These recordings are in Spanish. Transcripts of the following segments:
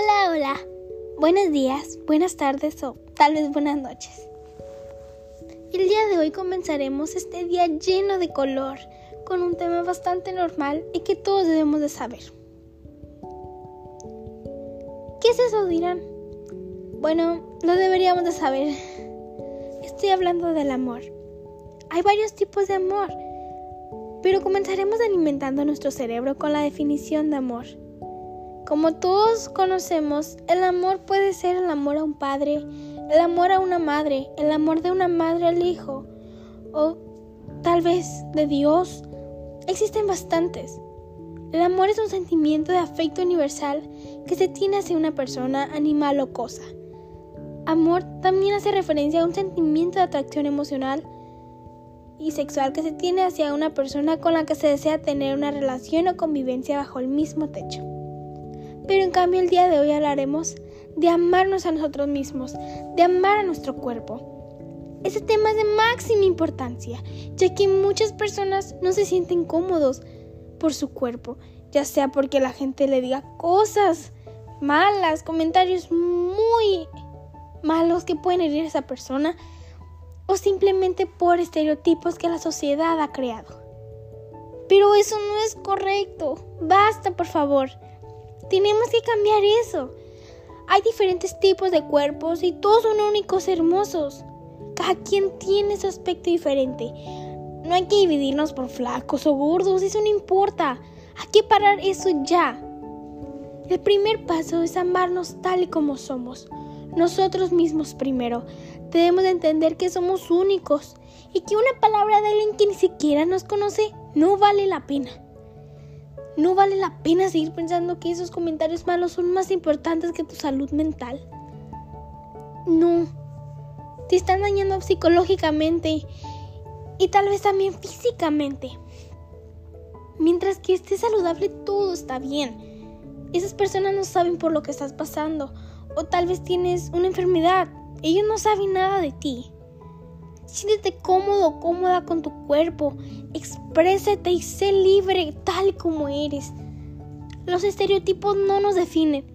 Hola, hola. Buenos días, buenas tardes o tal vez buenas noches. El día de hoy comenzaremos este día lleno de color, con un tema bastante normal y que todos debemos de saber. ¿Qué es eso, dirán? Bueno, lo deberíamos de saber. Estoy hablando del amor. Hay varios tipos de amor, pero comenzaremos alimentando nuestro cerebro con la definición de amor. Como todos conocemos, el amor puede ser el amor a un padre, el amor a una madre, el amor de una madre al hijo, o tal vez de Dios. Existen bastantes. El amor es un sentimiento de afecto universal que se tiene hacia una persona, animal o cosa. Amor también hace referencia a un sentimiento de atracción emocional y sexual que se tiene hacia una persona con la que se desea tener una relación o convivencia bajo el mismo techo. Pero en cambio el día de hoy hablaremos de amarnos a nosotros mismos, de amar a nuestro cuerpo. Este tema es de máxima importancia, ya que muchas personas no se sienten cómodos por su cuerpo, ya sea porque la gente le diga cosas malas, comentarios muy malos que pueden herir a esa persona, o simplemente por estereotipos que la sociedad ha creado. Pero eso no es correcto. Basta, por favor. Tenemos que cambiar eso. Hay diferentes tipos de cuerpos y todos son únicos hermosos. Cada quien tiene su aspecto diferente. No hay que dividirnos por flacos o gordos, eso no importa. Hay que parar eso ya. El primer paso es amarnos tal y como somos. Nosotros mismos primero. Debemos de entender que somos únicos y que una palabra de alguien que ni siquiera nos conoce no vale la pena. No vale la pena seguir pensando que esos comentarios malos son más importantes que tu salud mental. No. Te están dañando psicológicamente y tal vez también físicamente. Mientras que estés saludable todo está bien. Esas personas no saben por lo que estás pasando o tal vez tienes una enfermedad. Ellos no saben nada de ti. Siéntete cómodo cómoda con tu cuerpo. Exprésate y sé libre tal como eres. Los estereotipos no nos definen.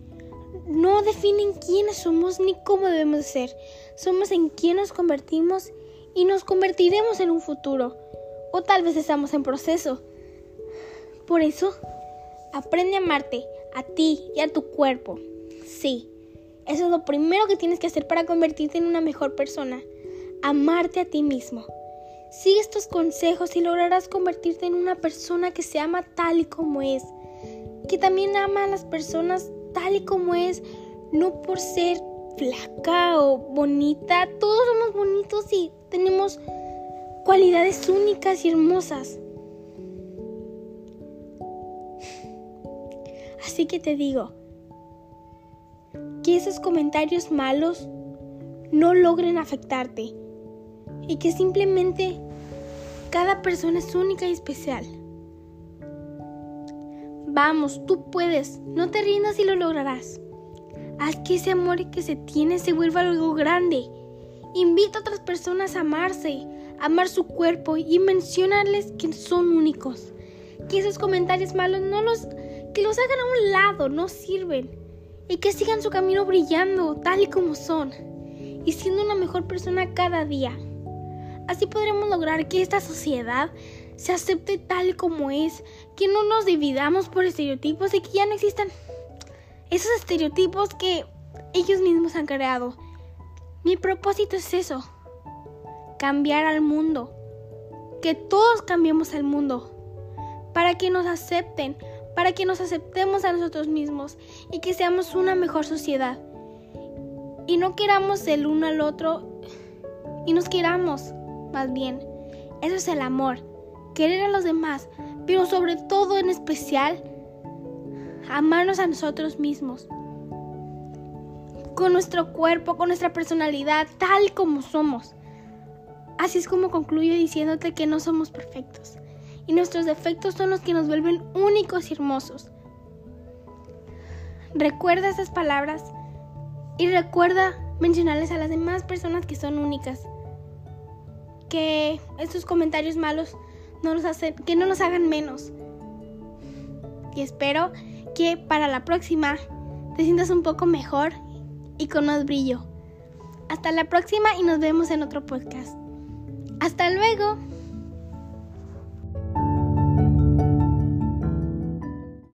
No definen quiénes somos ni cómo debemos ser. Somos en quién nos convertimos y nos convertiremos en un futuro. O tal vez estamos en proceso. Por eso, aprende a amarte, a ti y a tu cuerpo. Sí, eso es lo primero que tienes que hacer para convertirte en una mejor persona amarte a ti mismo. Sigue estos consejos y lograrás convertirte en una persona que se ama tal y como es, que también ama a las personas tal y como es, no por ser flaca o bonita, todos somos bonitos y tenemos cualidades únicas y hermosas. Así que te digo, que esos comentarios malos no logren afectarte y que simplemente cada persona es única y especial. Vamos, tú puedes, no te rindas y lo lograrás. Haz que ese amor que se tiene se vuelva algo grande. Invita a otras personas a amarse, a amar su cuerpo y mencionarles que son únicos. Que esos comentarios malos no los que los hagan a un lado, no sirven. Y que sigan su camino brillando tal y como son y siendo una mejor persona cada día. Así podremos lograr que esta sociedad se acepte tal como es, que no nos dividamos por estereotipos y que ya no existan esos estereotipos que ellos mismos han creado. Mi propósito es eso, cambiar al mundo, que todos cambiemos al mundo, para que nos acepten, para que nos aceptemos a nosotros mismos y que seamos una mejor sociedad. Y no queramos el uno al otro y nos queramos más bien. Eso es el amor, querer a los demás, pero sobre todo en especial, amarnos a nosotros mismos. Con nuestro cuerpo, con nuestra personalidad, tal como somos. Así es como concluyo diciéndote que no somos perfectos. Y nuestros defectos son los que nos vuelven únicos y hermosos. Recuerda esas palabras y recuerda mencionarles a las demás personas que son únicas que estos comentarios malos no los hacen, que no nos hagan menos. Y espero que para la próxima te sientas un poco mejor y con más brillo. Hasta la próxima y nos vemos en otro podcast. Hasta luego.